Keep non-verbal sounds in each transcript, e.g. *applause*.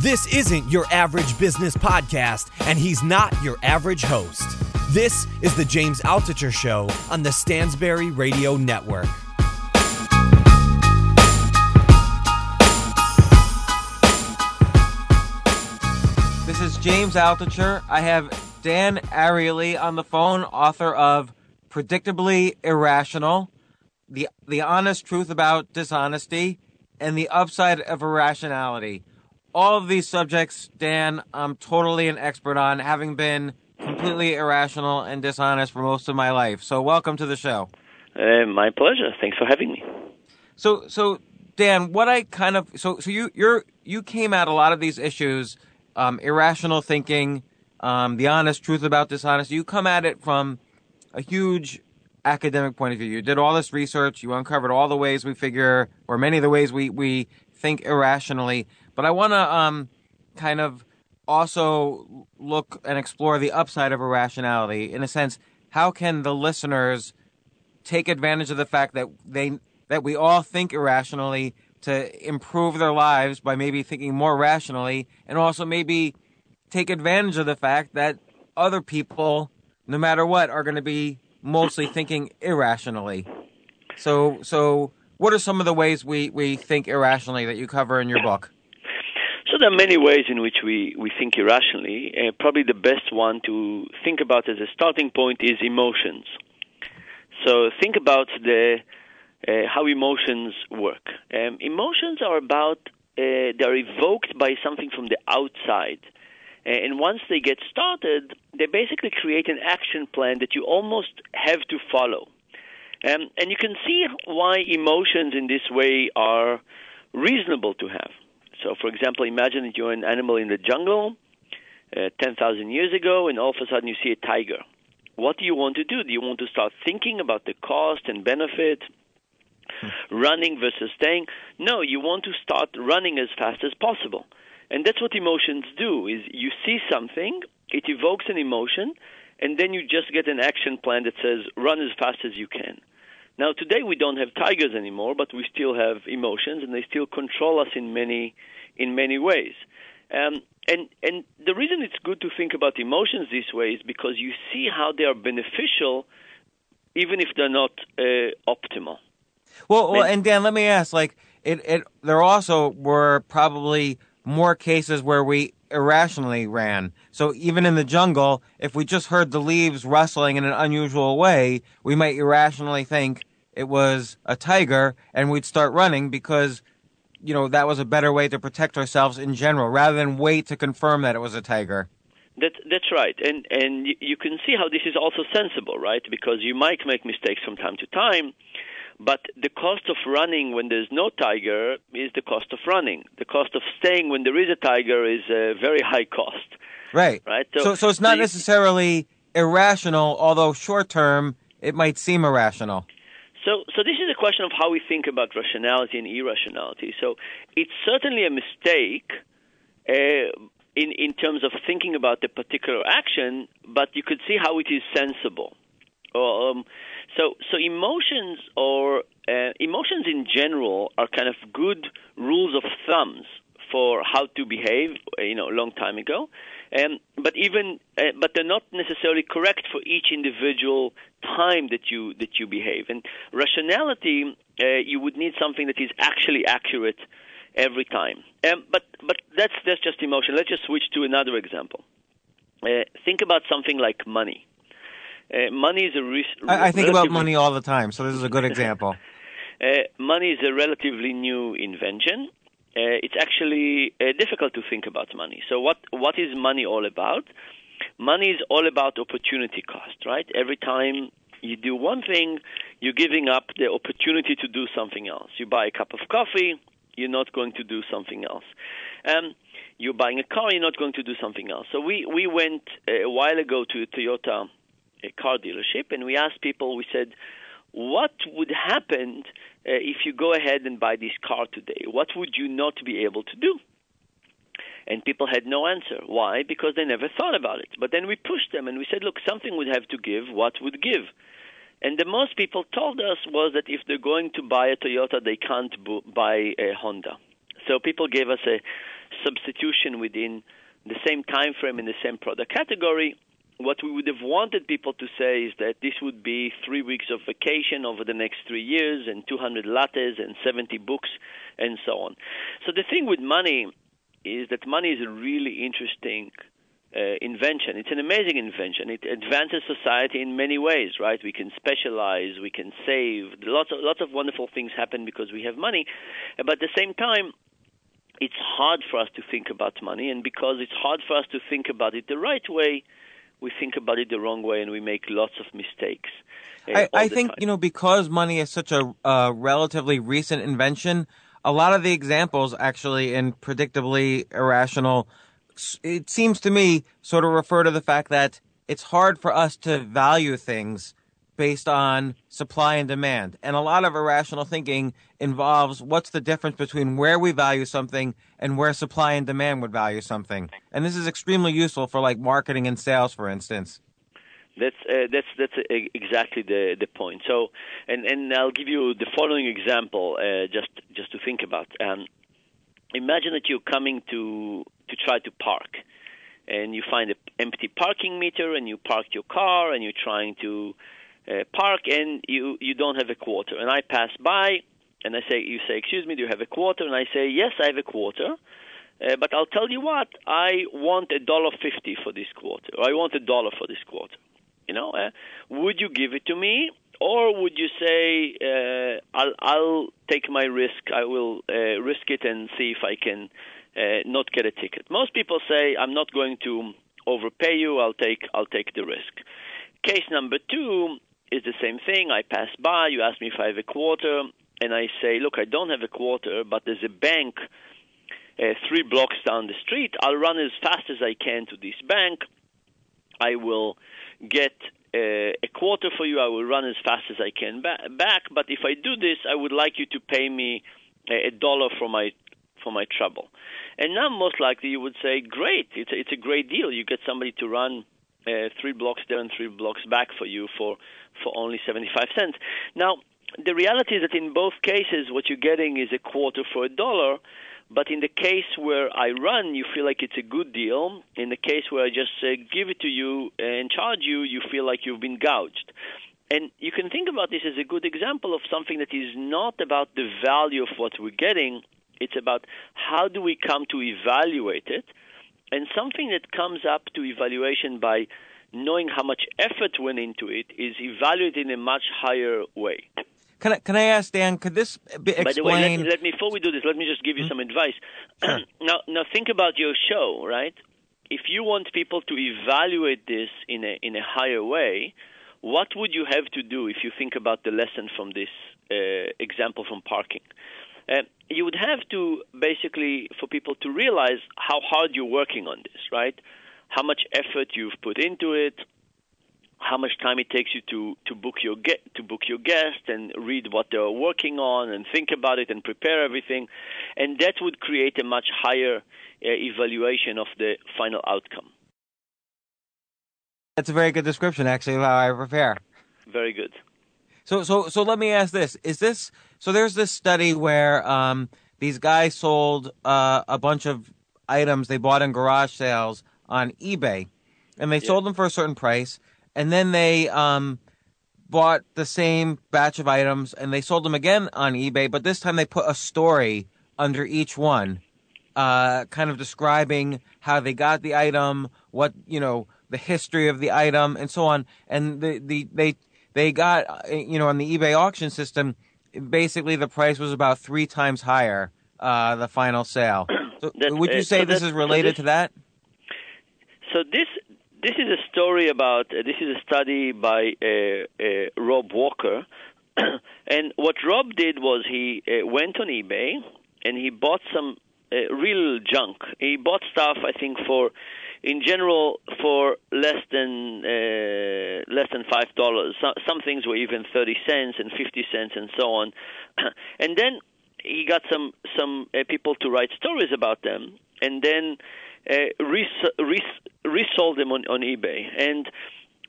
This isn't your average business podcast, and he's not your average host. This is the James Altucher Show on the Stansberry Radio Network. This is James Altucher. I have Dan Ariely on the phone, author of Predictably Irrational, the the honest truth about dishonesty, and the upside of irrationality. All of these subjects, Dan, I'm totally an expert on, having been completely irrational and dishonest for most of my life. So, welcome to the show. Uh, my pleasure. Thanks for having me. So, so Dan, what I kind of so so you you're you came at a lot of these issues, um, irrational thinking, um, the honest truth about dishonesty. You come at it from a huge academic point of view. You did all this research. You uncovered all the ways we figure, or many of the ways we we think irrationally. But I want to um, kind of also look and explore the upside of irrationality. In a sense, how can the listeners take advantage of the fact that they that we all think irrationally to improve their lives by maybe thinking more rationally, and also maybe take advantage of the fact that other people, no matter what, are going to be mostly thinking irrationally. So, so what are some of the ways we, we think irrationally that you cover in your book? So there are many ways in which we, we think irrationally. Uh, probably the best one to think about as a starting point is emotions. So think about the uh, how emotions work. Um, emotions are about uh, they're evoked by something from the outside, and once they get started, they basically create an action plan that you almost have to follow. Um, and you can see why emotions in this way are reasonable to have. So, for example, imagine that you're an animal in the jungle uh, 10,000 years ago, and all of a sudden you see a tiger. What do you want to do? Do you want to start thinking about the cost and benefit? running versus staying. No, you want to start running as fast as possible. And that's what emotions do is you see something, it evokes an emotion, and then you just get an action plan that says run as fast as you can. Now today we don't have tigers anymore, but we still have emotions and they still control us in many in many ways. Um, and and the reason it's good to think about emotions this way is because you see how they are beneficial even if they're not uh, optimal. Well, well, and Dan, let me ask: like, it, it, there also were probably more cases where we irrationally ran. So even in the jungle, if we just heard the leaves rustling in an unusual way, we might irrationally think it was a tiger, and we'd start running because, you know, that was a better way to protect ourselves in general, rather than wait to confirm that it was a tiger. That, that's right, and and you can see how this is also sensible, right? Because you might make mistakes from time to time, but the cost of running when there's no tiger is the cost of running. The cost of staying when there is a tiger is a very high cost. Right. Right. So, so, so it's not so necessarily irrational, although short term it might seem irrational. So, so this is a question of how we think about rationality and irrationality. So, it's certainly a mistake uh, in in terms of thinking about the particular action, but you could see how it is sensible. Um, so, so emotions or uh, emotions in general are kind of good rules of thumbs for how to behave. You know, a long time ago, um, but even uh, but they're not necessarily correct for each individual time that you that you behave. And rationality, uh, you would need something that is actually accurate every time. Um, but but that's that's just emotion. Let's just switch to another example. Uh, think about something like money. Uh, money is a risk. I, I think about money all the time, so this is a good example. *laughs* Uh, money is a relatively new invention. Uh, it's actually uh, difficult to think about money. So, what what is money all about? Money is all about opportunity cost, right? Every time you do one thing, you're giving up the opportunity to do something else. You buy a cup of coffee, you're not going to do something else. Um, you're buying a car, you're not going to do something else. So we, we went a while ago to a Toyota a car dealership and we asked people, we said, what would happen uh, if you go ahead and buy this car today? What would you not be able to do? And people had no answer. Why? Because they never thought about it. But then we pushed them and we said, look, something would have to give. What would give? And the most people told us was that if they're going to buy a Toyota, they can't buy a Honda. So people gave us a substitution within the same time frame in the same product category. What we would have wanted people to say is that this would be three weeks of vacation over the next three years, and 200 lattes, and 70 books, and so on. So the thing with money is that money is a really interesting uh, invention. It's an amazing invention. It advances society in many ways, right? We can specialize, we can save. Lots of lots of wonderful things happen because we have money, but at the same time, it's hard for us to think about money, and because it's hard for us to think about it the right way, we think about it the wrong way, and we make lots of mistakes. Uh, I, I think time. you know because money is such a uh, relatively recent invention a lot of the examples actually in predictably irrational it seems to me sort of refer to the fact that it's hard for us to value things based on supply and demand. And a lot of irrational thinking involves what's the difference between where we value something and where supply and demand would value something. And this is extremely useful for like marketing and sales, for instance. That's uh, that's that's exactly the the point. So, and and I'll give you the following example, uh, just just to think about. Um, imagine that you're coming to to try to park, and you find an empty parking meter, and you park your car, and you're trying to uh, park, and you you don't have a quarter. And I pass by, and I say, you say, excuse me, do you have a quarter? And I say, yes, I have a quarter. Uh, but I'll tell you what, I want a dollar fifty for this quarter, or I want a dollar for this quarter. You know, uh, would you give it to me, or would you say uh, I'll, I'll take my risk? I will uh, risk it and see if I can uh, not get a ticket. Most people say I'm not going to overpay you. I'll take I'll take the risk. Case number two is the same thing. I pass by. You ask me if I have a quarter, and I say, look, I don't have a quarter, but there's a bank. Uh, three blocks down the street. I'll run as fast as I can to this bank. I will get uh, a quarter for you. I will run as fast as I can ba- back. But if I do this, I would like you to pay me a dollar for my for my trouble. And now, most likely, you would say, "Great! It's a, it's a great deal. You get somebody to run uh, three blocks there and three blocks back for you for for only seventy five cents." Now, the reality is that in both cases, what you're getting is a quarter for a dollar. But in the case where I run, you feel like it's a good deal. In the case where I just uh, give it to you and charge you, you feel like you've been gouged. And you can think about this as a good example of something that is not about the value of what we're getting. It's about how do we come to evaluate it. And something that comes up to evaluation by knowing how much effort went into it is evaluated in a much higher way. Can I, can I ask Dan? Could this be explained? By the way, let, let me before we do this, let me just give you mm-hmm. some advice. Sure. *clears throat* now, now think about your show, right? If you want people to evaluate this in a in a higher way, what would you have to do if you think about the lesson from this uh, example from parking? Uh, you would have to basically for people to realize how hard you're working on this, right? How much effort you've put into it, how much time it takes you to, to book your get to book your guest and read what they're working on and think about it and prepare everything, and that would create a much higher uh, evaluation of the final outcome. That's a very good description, actually, of how I prepare. Very good. So, so, so let me ask this: Is this so? There's this study where um, these guys sold uh, a bunch of items they bought in garage sales on eBay, and they yeah. sold them for a certain price and then they um, bought the same batch of items and they sold them again on eBay, but this time they put a story under each one, uh, kind of describing how they got the item, what you know, the history of the item, and so on. And the, the they they got uh, you know on the eBay auction system, basically the price was about three times higher, uh, the final sale. So *coughs* would you uh, say so this is so related this- to that? So this this is a story about uh, this is a study by uh, uh, Rob Walker, *clears throat* and what Rob did was he uh, went on eBay and he bought some real junk. He bought stuff I think for in general for less than uh, less than five dollars. Some, some things were even thirty cents and fifty cents and so on, *clears throat* and then he got some some uh, people to write stories about them, and then uh, res- res- resold them on, on eBay. And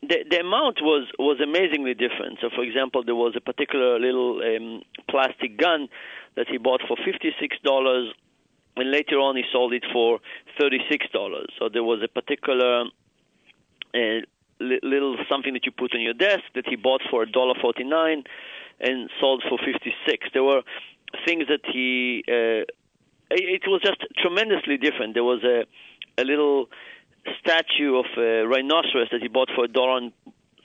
the, the amount was was amazingly different. So, for example, there was a particular little um, plastic gun that he bought for fifty six dollars, and later on he sold it for thirty six dollars. So there was a particular uh, little something that you put on your desk that he bought for a dollar forty nine and sold for fifty six. There were things that he uh, it was just tremendously different. There was a a little statue of a rhinoceros that he bought for a dollar and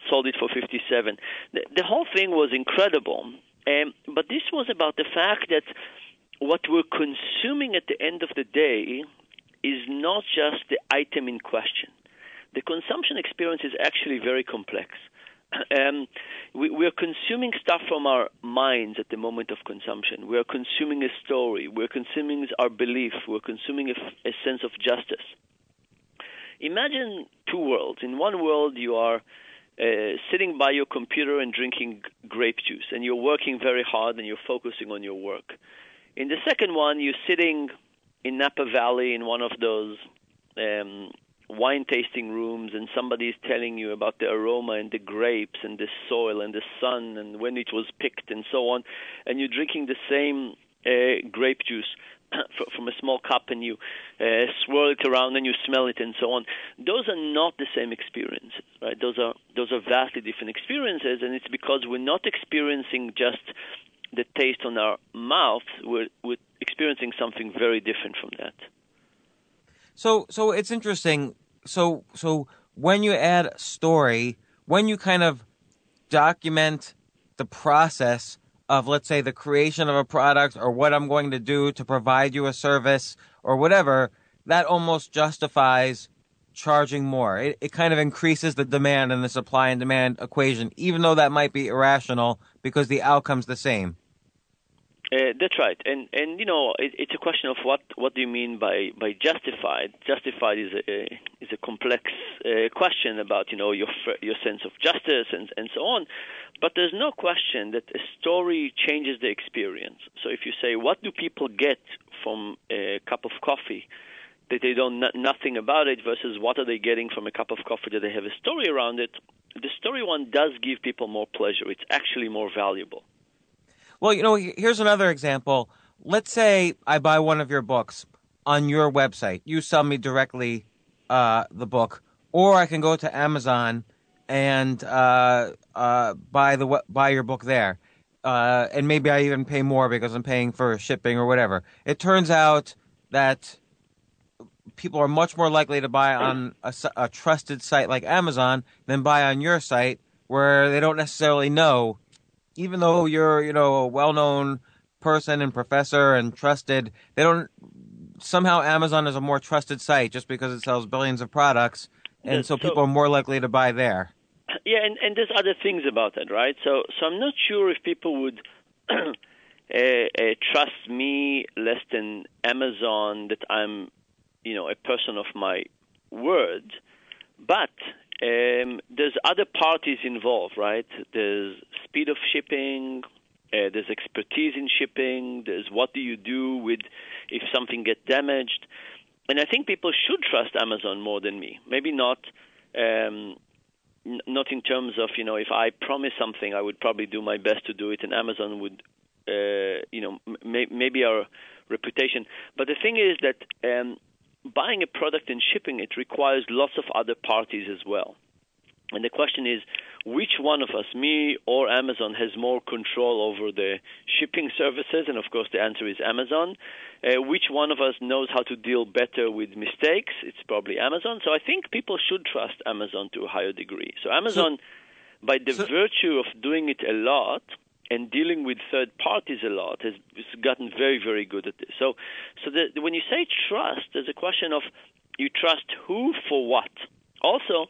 sold it for fifty seven. The, the whole thing was incredible. Um, but this was about the fact that what we're consuming at the end of the day is not just the item in question. The consumption experience is actually very complex. Um, we, we are consuming stuff from our minds at the moment of consumption. We are consuming a story. We're consuming our belief. We're consuming a sense of justice. Imagine two worlds. In one world, you are uh, sitting by your computer and drinking grape juice, and you're working very hard and you're focusing on your work. In the second one, you're sitting in Napa Valley in one of those um, wine tasting rooms, and somebody is telling you about the aroma and the grapes and the soil and the sun and when it was picked and so on, and you're drinking the same uh, grape juice *clears throat* from a small cup and you uh, swirl it around and you smell it and so on. Those are not the same experiences, right? Those are those are vastly different experiences, and it's because we're not experiencing just the taste on our mouth. We're, we're experiencing something very different from that. So so it's interesting. So so when you add story, when you kind of document the process of let's say the creation of a product or what I'm going to do to provide you a service or whatever, that almost justifies charging more. It, it kind of increases the demand and the supply and demand equation, even though that might be irrational because the outcome's the same. Uh, that's right, and and you know it, it's a question of what what do you mean by by justified? Justified is a is a complex uh, question about you know your your sense of justice and and so on. But there's no question that a story changes the experience. So if you say what do people get from a cup of coffee that they don't know nothing about it versus what are they getting from a cup of coffee that they have a story around it, the story one does give people more pleasure. It's actually more valuable. Well, you know, here's another example. Let's say I buy one of your books on your website. You sell me directly uh, the book, or I can go to Amazon and uh, uh, buy the buy your book there. Uh, and maybe I even pay more because I'm paying for shipping or whatever. It turns out that people are much more likely to buy on a trusted site like Amazon than buy on your site where they don't necessarily know even though you're you know a well-known person and professor and trusted they don't somehow amazon is a more trusted site just because it sells billions of products and Yeah, so so- people are more likely to buy there *clears throat* Yeah, and, and there's other things about that, right? So, so I'm not sure if people would *clears throat* uh, uh, trust me less than Amazon that I'm, you know, a person of my word. But um, there's other parties involved, right? There's speed of shipping. Uh, there's expertise in shipping. There's what do you do with if something gets damaged, and I think people should trust Amazon more than me. Maybe not. Um, n- not in terms of you know if I promise something, I would probably do my best to do it, and Amazon would, uh, you know, m- maybe our reputation. But the thing is that um, buying a product and shipping it requires lots of other parties as well. And the question is, which one of us, me or Amazon, has more control over the shipping services? And of course, the answer is Amazon. Uh, which one of us knows how to deal better with mistakes? It's probably Amazon. So I think people should trust Amazon to a higher degree. So Amazon, by the so- virtue of doing it a lot, and dealing with third parties a lot has, gotten very, very good at this. So, so the, when you say trust, there's a question of you trust who for what. Also,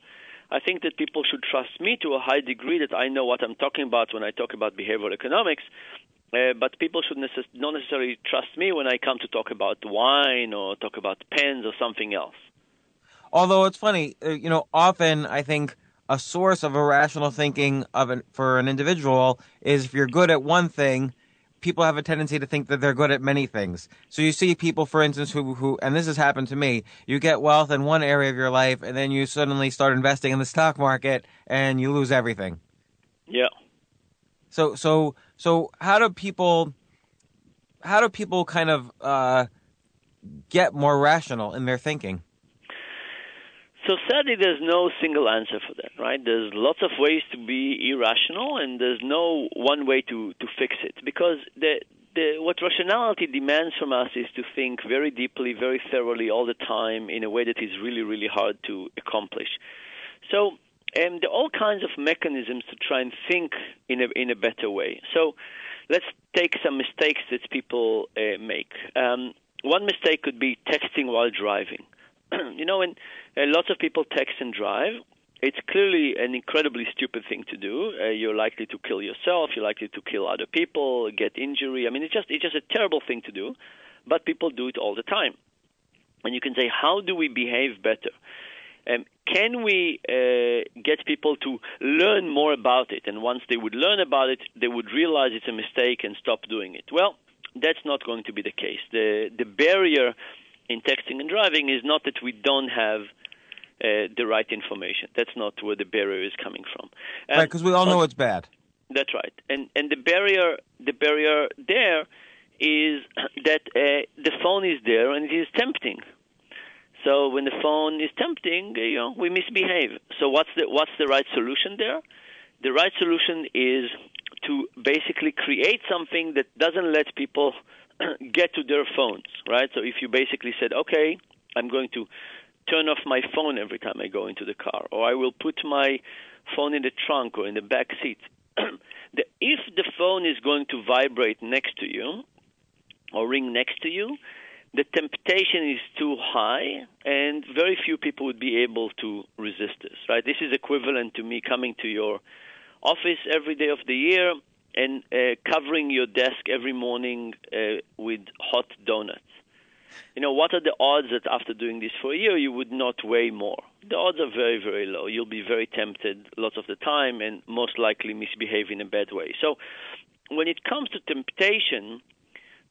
I think that people should trust me to a high degree that I know what I'm talking about when I talk about behavioral economics. Uh, but people should necess- not necessarily trust me when I come to talk about wine or talk about pens or something else. Although it's funny, uh, you know, often I think a source of irrational thinking of an, for an individual is if you're good at one thing, people have a tendency to think that they're good at many things. So you see people, for instance, who, who, and this has happened to me, you get wealth in one area of your life and then you suddenly start investing in the stock market and you lose everything. Yeah. So, so, so how do people, how do people kind of, uh, get more rational in their thinking? So sadly, there's no single answer for that, right? There's lots of ways to be irrational, and there's no one way to, to fix it because the, the, what rationality demands from us is to think very deeply, very thoroughly, all the time in a way that is really, really hard to accomplish. So um, there are all kinds of mechanisms to try and think in a in a better way. So let's take some mistakes that people uh, make. Um, one mistake could be texting while driving. *clears throat* you know, when uh, lots of people text and drive, it's clearly an incredibly stupid thing to do. Uh, you're likely to kill yourself. You're likely to kill other people, get injury. I mean, it's just it's just a terrible thing to do, but people do it all the time. And you can say, how do we behave better? Um, can we uh, get people to learn more about it? And once they would learn about it, they would realize it's a mistake and stop doing it. Well, that's not going to be the case. The the barrier in texting and driving is not that we don't have uh, the right information. That's not where the barrier is coming from. And right, because we all know it's bad. That's right, and and the barrier the barrier there is *clears throat* that uh, the phone is there and it is tempting. So when the phone is tempting, you know, we misbehave. So what's the what's the right solution there? The right solution is to basically create something that doesn't let people *clears throat* get to their phones, right? So if you basically said, okay, I'm going to turn off my phone every time I go into the car, or I will put my phone in the trunk or in the back seat. *clears throat* the, if the phone is going to vibrate next to you or ring next to you, the temptation is too high, and very few people would be able to resist this. Right? This is equivalent to me coming to your office every day of the year and uh, covering your desk every morning uh, with hot donuts. You know, what are the odds that after doing this for a year you would not weigh more? The odds are very, very low. You'll be very tempted lots of the time and most likely misbehave in a bad way. So, when it comes to temptation,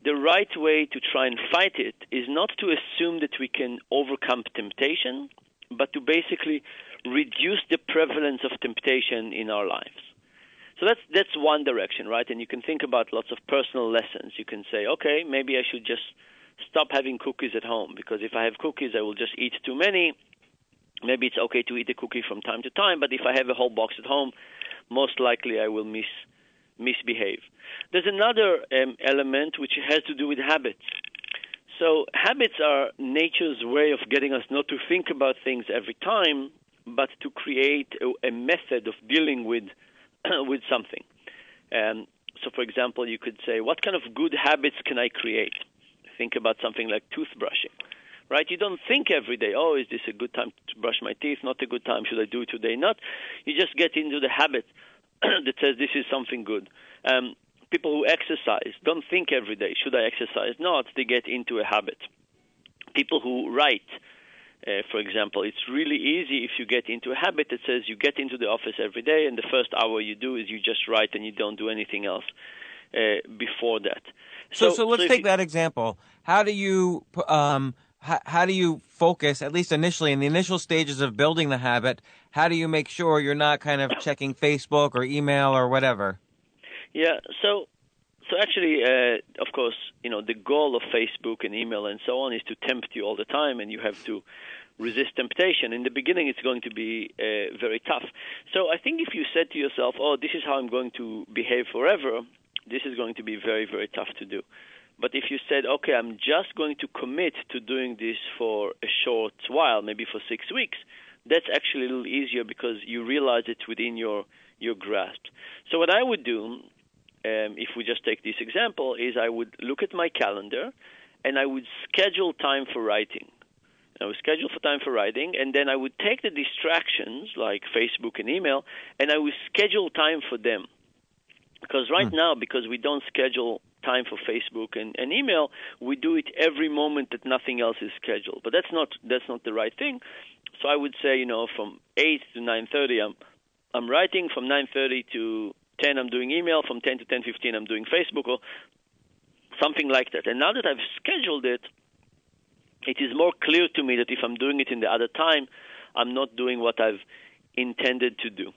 the right way to try and fight it is not to assume that we can overcome temptation, but to basically reduce the prevalence of temptation in our lives. So that's that's one direction, right? And you can think about lots of personal lessons. You can say, okay, maybe I should just stop having cookies at home because if I have cookies, I will just eat too many. Maybe it's okay to eat a cookie from time to time, but if I have a whole box at home, most likely I will miss misbehave. There's another um, element which has to do with habits. So habits are nature's way of getting us not to think about things every time, but to create a, a method of dealing with *clears throat* with something. Um, so, for example, you could say, what kind of good habits can I create? Think about something like toothbrushing, right? You don't think every day, oh, is this a good time to brush my teeth? Not a good time. Should I do it today? Not. You just get into the habit *clears throat* that says this is something good. Um, people who exercise don't think every day, should I exercise? Not. They get into a habit. People who write uh, for example, it's really easy if you get into a habit that says you get into the office every day, and the first hour you do is you just write and you don't do anything else uh, before that. So, so, so let's so take you, that example. How do you um, how, how do you focus, at least initially, in the initial stages of building the habit? How do you make sure you're not kind of checking Facebook or email or whatever? Yeah. So so actually, uh, of course, you know the goal of Facebook and email and so on is to tempt you all the time, and you have to resist temptation. In the beginning, it's going to be uh, very tough. So I think if you said to yourself, "Oh, this is how I'm going to behave forever," this is going to be very, very tough to do. But if you said, "Okay, I'm just going to commit to doing this for a short while, maybe for six weeks," that's actually a little easier because you realize it's within your your grasp. So what I would do um, if we just take this example, is I would look at my calendar and I would schedule time for writing. I would schedule for time for writing, and then I would take the distractions like Facebook and email, and I would schedule time for them. Because right hmm. now, because we don't schedule time for Facebook and, and email, we do it every moment that nothing else is scheduled. But that's not that's not the right thing. So I would say, you know, from eight to nine thirty, I'm I'm writing. From nine thirty to ten, I'm doing email. From ten to ten fifteen, I'm doing Facebook or something like that. And now that I've scheduled it, it is more clear to me that if I'm doing it in the other time, I'm not doing what I've intended to do.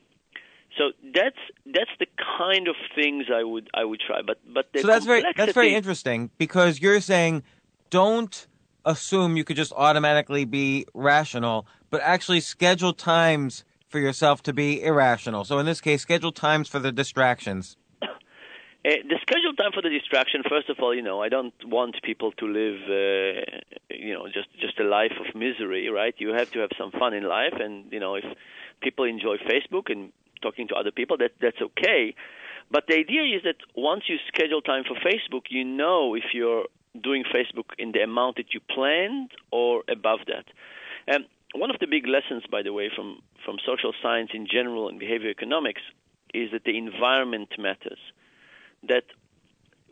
So that's that's the kind of things I would I would try. But but so that's very that's very interesting because you're saying don't assume you could just automatically be rational, but actually schedule times for yourself to be irrational. So in this case, schedule times for the distractions. Uh, *laughs* the scheduled time for the distraction. First of all, you know, I don't want people to live, uh, you know, just just a life of misery, right? You have to have some fun in life, and you know, if people enjoy Facebook and talking to other people, that that's okay. But the idea is that once you schedule time for Facebook, you know if you're doing Facebook in the amount that you planned or above that. One of the big lessons, by the way, from from social science in general and behavior economics is that the environment matters that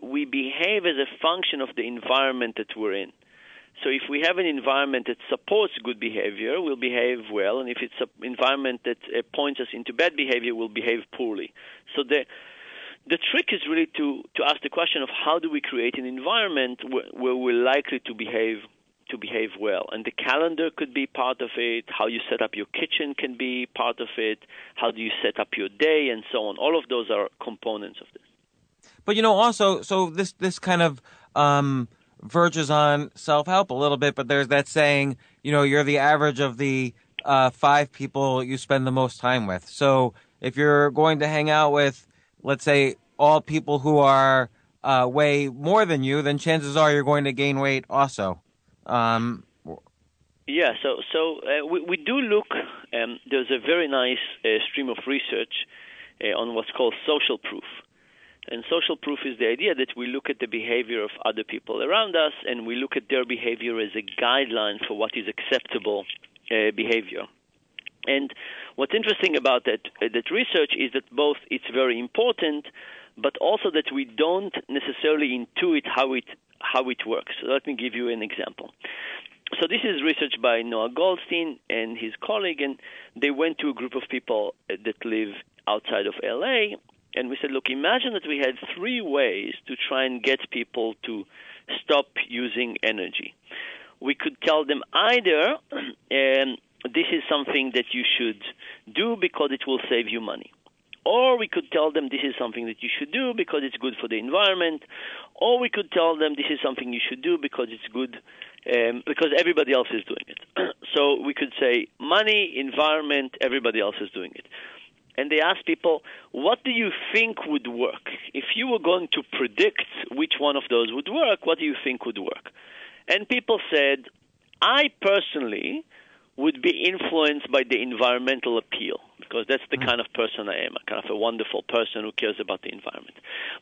we behave as a function of the environment that we're in. So if we have an environment that supports good behavior, we'll behave well, and if it's an environment that uh, points us into bad behavior, we'll behave poorly. So the the trick is really to to ask the question of how do we create an environment where, where we're likely to behave to behave well. And the calendar could be part of it. How you set up your kitchen can be part of it. How do you set up your day, and so on. All of those are components of this. But you know, also, so this this kind of um, verges on self help a little bit. But there's that saying, you know, you're the average of the uh, five people you spend the most time with. So if you're going to hang out with, let's say, all people who are uh, weigh more than you, then chances are you're going to gain weight also. Um, yeah, so so uh, we we do look. Um, there's a very nice uh, stream of research uh, on what's called social proof. And social proof is the idea that we look at the behavior of other people around us and we look at their behavior as a guideline for what is acceptable uh, behavior. And what's interesting about that uh, that research is that both it's very important, but also that we don't necessarily intuit how it how it works. So let me give you an example. So this is research by Noah Goldstein and his colleague, and they went to a group of people uh, that live outside of LA, and we said, look, imagine that we had three ways to try and get people to stop using energy. We could tell them either *clears throat* um, this is something that you should do because it will save you money. Or we could tell them this is something that you should do because it's good for the environment. Or we could tell them this is something you should do because it's good um, because everybody else is doing it. *clears throat* so we could say money, environment, everybody else is doing it and they asked people, what do you think would work? If you were going to predict which one of those would work, what do you think would work? And people said, I personally would be influenced by the environmental appeal because that's the mm. kind of person I am, a kind of a wonderful person who cares about the environment.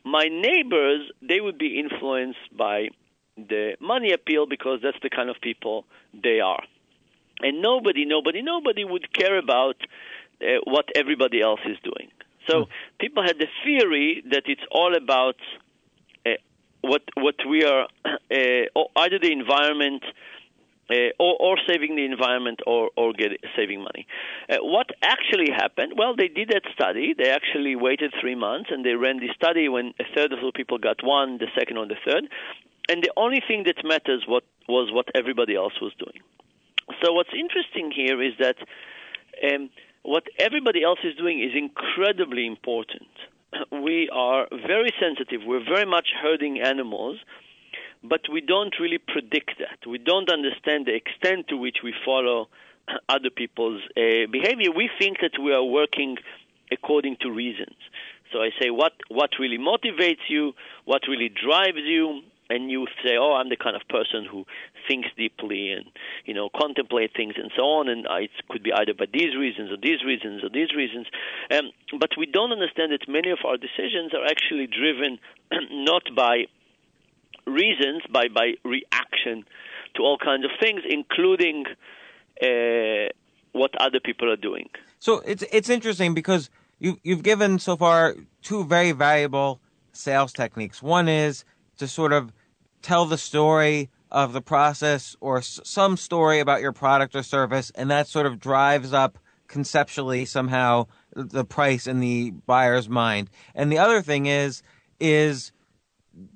My neighbors, they would be influenced by the money appeal because that's the kind of people they are. And nobody, nobody, nobody would care about uh, what everybody else is doing. So mm. people had the theory that it's all about uh, what what we are *clears throat* uh, either the environment. Uh, or, or, saving the environment or, or get, saving money. Uh, what actually happened? Well, they did that study. They actually waited three months and they ran the study when a third of the people got one, the second or the third. And the only thing that matters what, was what everybody else was doing. So what's interesting here is that um, what everybody else is doing is incredibly important. *clears throat* We are very sensitive. We're very much herding animals, but we don't really predict that. We don't understand the extent to which we follow *clears throat* other people's uh, behavior. We think that we are working according to reasons. So I say, what what really motivates you? What really drives you? and you say, "Oh, I'm the kind of person who thinks deeply and you know contemplate things and so on," and it could be either by these reasons or these reasons or these reasons. Um, but we don't understand that many of our decisions are actually driven *clears throat* not by reasons, by by reaction to all kinds of things, including uh, what other people are doing. So it's it's interesting because you you've given so far two very valuable sales techniques. One is to sort of tell the story of the process or s- some story about your product or service, and that sort of drives up conceptually somehow the price in the buyer's mind. And the other thing is is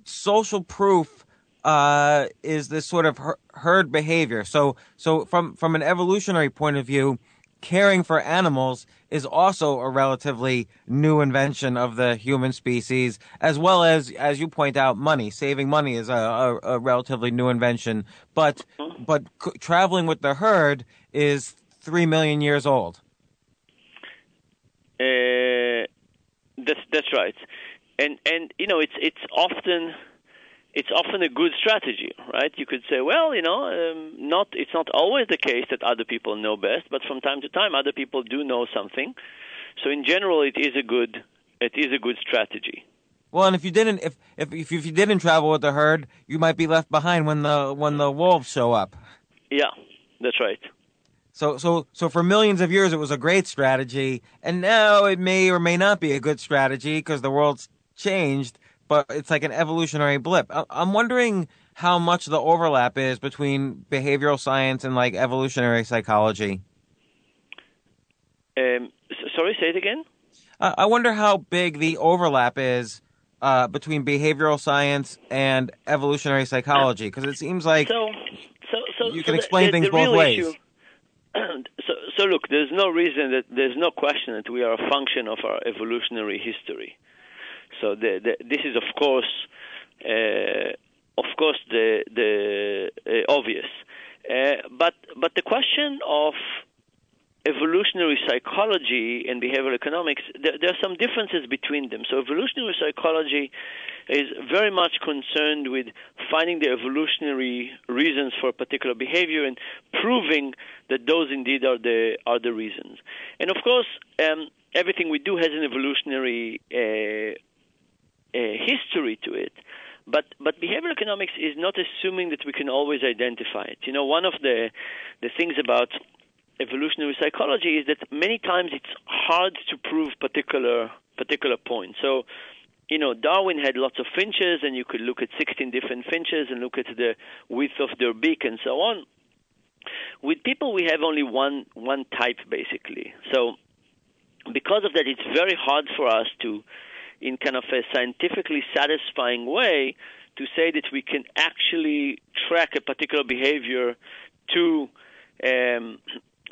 social proof uh, is this sort of herd behavior. So so from from an evolutionary point of view, caring for animals is also a relatively new invention of the human species, as well as, as you point out, money. Saving money is a, a, a relatively new invention, but but c- traveling with the herd is three million years old. Uh, that's that's right, and and you know it's it's often it's often a good strategy, right? You could say, well, you know, um, not it's not always the case that other people know best, but from time to time, other people do know something. So in general, it is a good it is a good strategy. Well, and if you didn't if if if you didn't travel with the herd, you might be left behind when the when the wolves show up. Yeah, that's right. So so so for millions of years, it was a great strategy, and now it may or may not be a good strategy because the world's changed but it's like an evolutionary blip. I'm wondering how much the overlap is between behavioral science and like evolutionary psychology. Um, sorry, say it again. Uh, I wonder how big the overlap is uh, between behavioral science and evolutionary psychology, because it seems like so, so, so, you so can explain the, things the both ways. Issue, *clears throat* so, so look, there's no reason that there's no question that we are a function of our evolutionary history. So the, the, this is, of course, uh, of course, the the uh, obvious. Uh, but but the question of evolutionary psychology and behavioral economics, there, there, are some differences between them. So evolutionary psychology is very much concerned with finding the evolutionary reasons for a particular behavior and proving that those indeed are the are the reasons. And of course, um, everything we do has an evolutionary uh, history to it. But but behavioral economics is not assuming that we can always identify it. You know, one of the the things about evolutionary psychology is that many times it's hard to prove particular particular points. So, you know, Darwin had lots of finches, and you could look at 16 different finches and look at the width of their beak and so on. With people, we have only one one type basically. So, because of that, it's very hard for us to in kind of a scientifically satisfying way to say that we can actually track a particular behavior to um,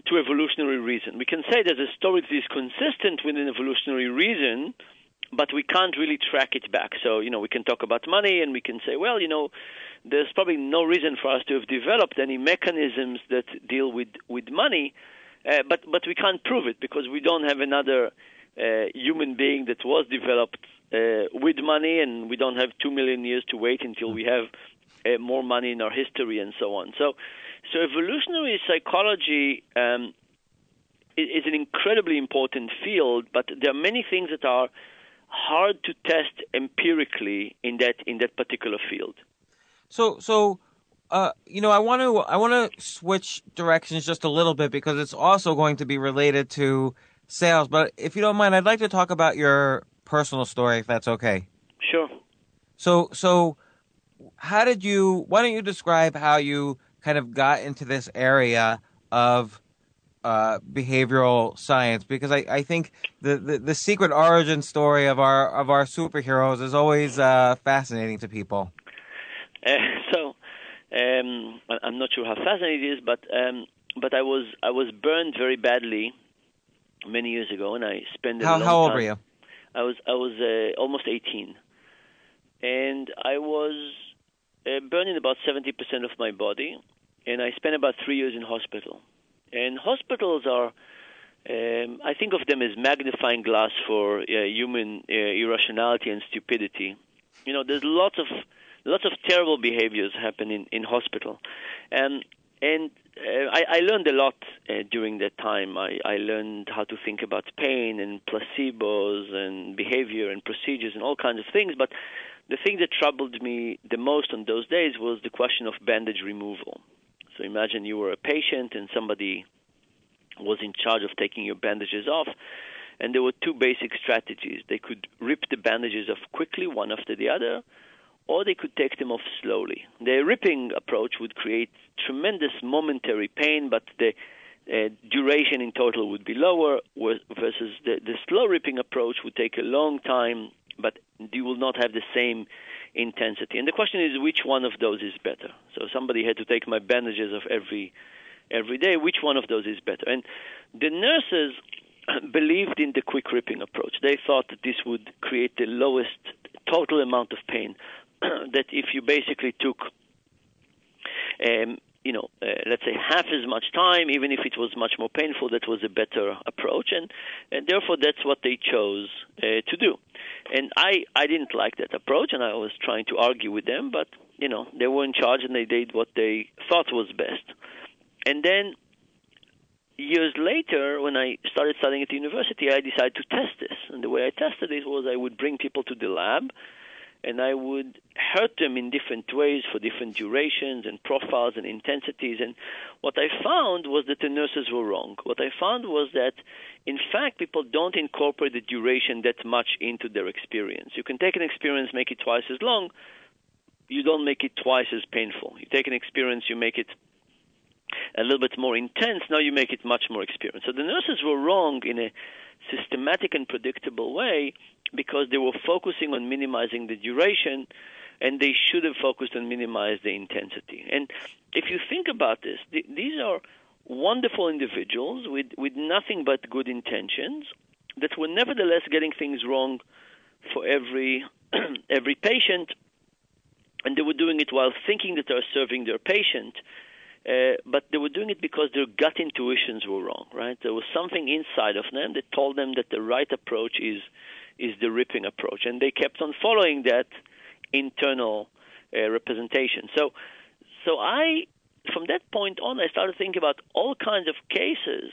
to evolutionary reason. We can say that the story is consistent with an evolutionary reason, but we can't really track it back. So, you know, we can talk about money and we can say, well, you know, there's probably no reason for us to have developed any mechanisms that deal with, with money, uh, but, but we can't prove it because we don't have another uh, human being that was developed uh, with money, and we don't have two million years to wait until we have uh, more money in our history and so on. So, so evolutionary psychology um, is an incredibly important field, but there are many things that are hard to test empirically in that in that particular field. So, so uh, you know, I want to I want to switch directions just a little bit because it's also going to be related to sales. But if you don't mind, I'd like to talk about your personal story, if that's okay. Sure. So, so how did you? Why don't you describe how you kind of got into this area of uh, behavioral science? Because I, I think the, the, the secret origin story of our of our superheroes is always uh, fascinating to people. *laughs* Uh, so, um, I'm not sure how fascinating it is, but um, but I was I was burned very badly many years ago, and I spent how how old time. were you? I was I was uh, almost 18, and I was uh, burning about 70% of my body, and I spent about three years in hospital. And hospitals are, um, I think of them as magnifying glass for uh, human uh, irrationality and stupidity. You know, there's lots of lots of terrible behaviors happen in in hospital, and and uh, I, I learned a lot uh, during that time. I, I learned how to think about pain and placebos and behavior and procedures and all kinds of things. But the thing that troubled me the most on those days was the question of bandage removal. So imagine you were a patient and somebody was in charge of taking your bandages off. And there were two basic strategies. They could rip the bandages off quickly, one after the other, or they could take them off slowly. The ripping approach would create tremendous momentary pain, but the uh, duration in total would be lower, versus the, the slow ripping approach would take a long time, but you will not have the same intensity. And the question is, which one of those is better? So somebody had to take my bandages off every every day. Which one of those is better? And the nurses *clears throat* believed in the quick ripping approach. They thought that this would create the lowest total amount of pain. *clears throat* that if you basically took um, you know, uh, let's say half as much time, even if it was much more painful, that was a better approach, and, and therefore that's what they chose uh, to do. And I, I didn't like that approach, and I was trying to argue with them, but you know, they were in charge and they did what they thought was best. And then years later, when I started studying at the university, I decided to test this. And the way I tested it was I would bring people to the lab and I would hurt them in different ways for different durations and profiles and intensities. And what I found was that the nurses were wrong. What I found was that, in fact, people don't incorporate the duration that much into their experience. You can take an experience, make it twice as long. You don't make it twice as painful. You take an experience, you make it a little bit more intense. Now you make it much more experience. So the nurses were wrong in a systematic and predictable way because they were focusing on minimizing the duration and they should have focused on minimizing the intensity. And if you think about this, th- these are wonderful individuals with, with nothing but good intentions that were nevertheless getting things wrong for every *clears throat* every patient, and they were doing it while thinking that they are serving their patient. Uh, but they were doing it because their gut intuitions were wrong, right? There was something inside of them that told them that the right approach is is the ripping approach, and they kept on following that internal uh, representation. So, so I, from that point on, I started thinking about all kinds of cases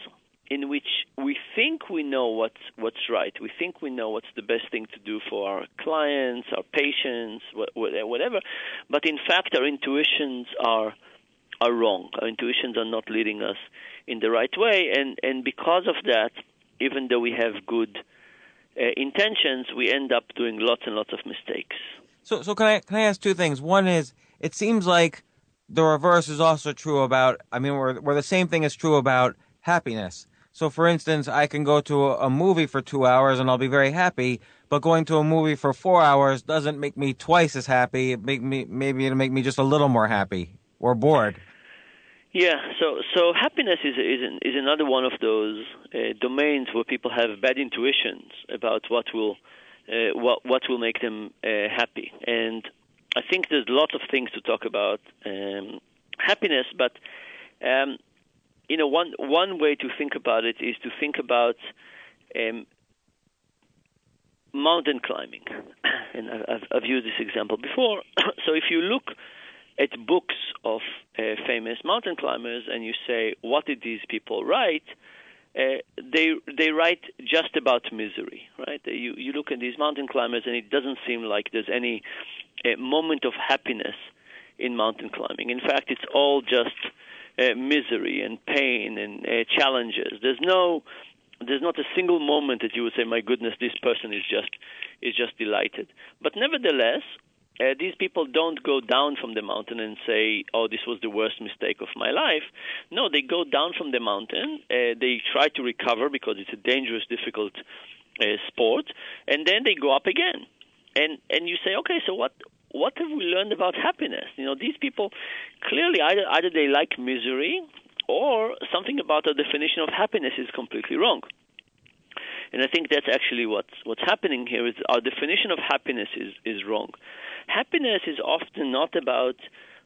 in which we think we know what's what's right. We think we know what's the best thing to do for our clients, our patients, whatever. But in fact, our intuitions are are wrong. Our intuitions are not leading us in the right way, and and because of that, even though we have good uh, intentions, we end up doing lots and lots of mistakes. So, so can I can I ask two things? One is, it seems like the reverse is also true about. I mean, where where the same thing is true about happiness. So, for instance, I can go to a, a movie for two hours and I'll be very happy, but going to a movie for four hours doesn't make me twice as happy. It make me maybe it'll make me just a little more happy or bored. Yeah, so so happiness is is is another one of those uh, domains where people have bad intuitions about what will uh, what what will make them uh, happy, and I think there's lots of things to talk about um, happiness, but um, you know one one way to think about it is to think about um, mountain climbing, *coughs* and I've, I've used this example before. *coughs* so if you look at books of uh, famous mountain climbers and you say, what did these people write? Uh, they they write just about misery, right? You you look at these mountain climbers and it doesn't seem like there's any uh, moment of happiness in mountain climbing. In fact, it's all just uh, misery and pain and uh, challenges. There's no there's not a single moment that you would say, "My goodness, this person is just is just delighted." But nevertheless, uh, these people don't go down from the mountain and say, "Oh, this was the worst mistake of my life." No, they go down from the mountain. Uh, they try to recover because it's a dangerous, difficult uh, sport, and then they go up again. And and you say, "Okay, so what what have we learned about happiness?" You know, these people clearly either either they like misery or something about the definition of happiness is completely wrong. And I think that's actually what's what's happening here is our definition of happiness is is wrong. Happiness is often not about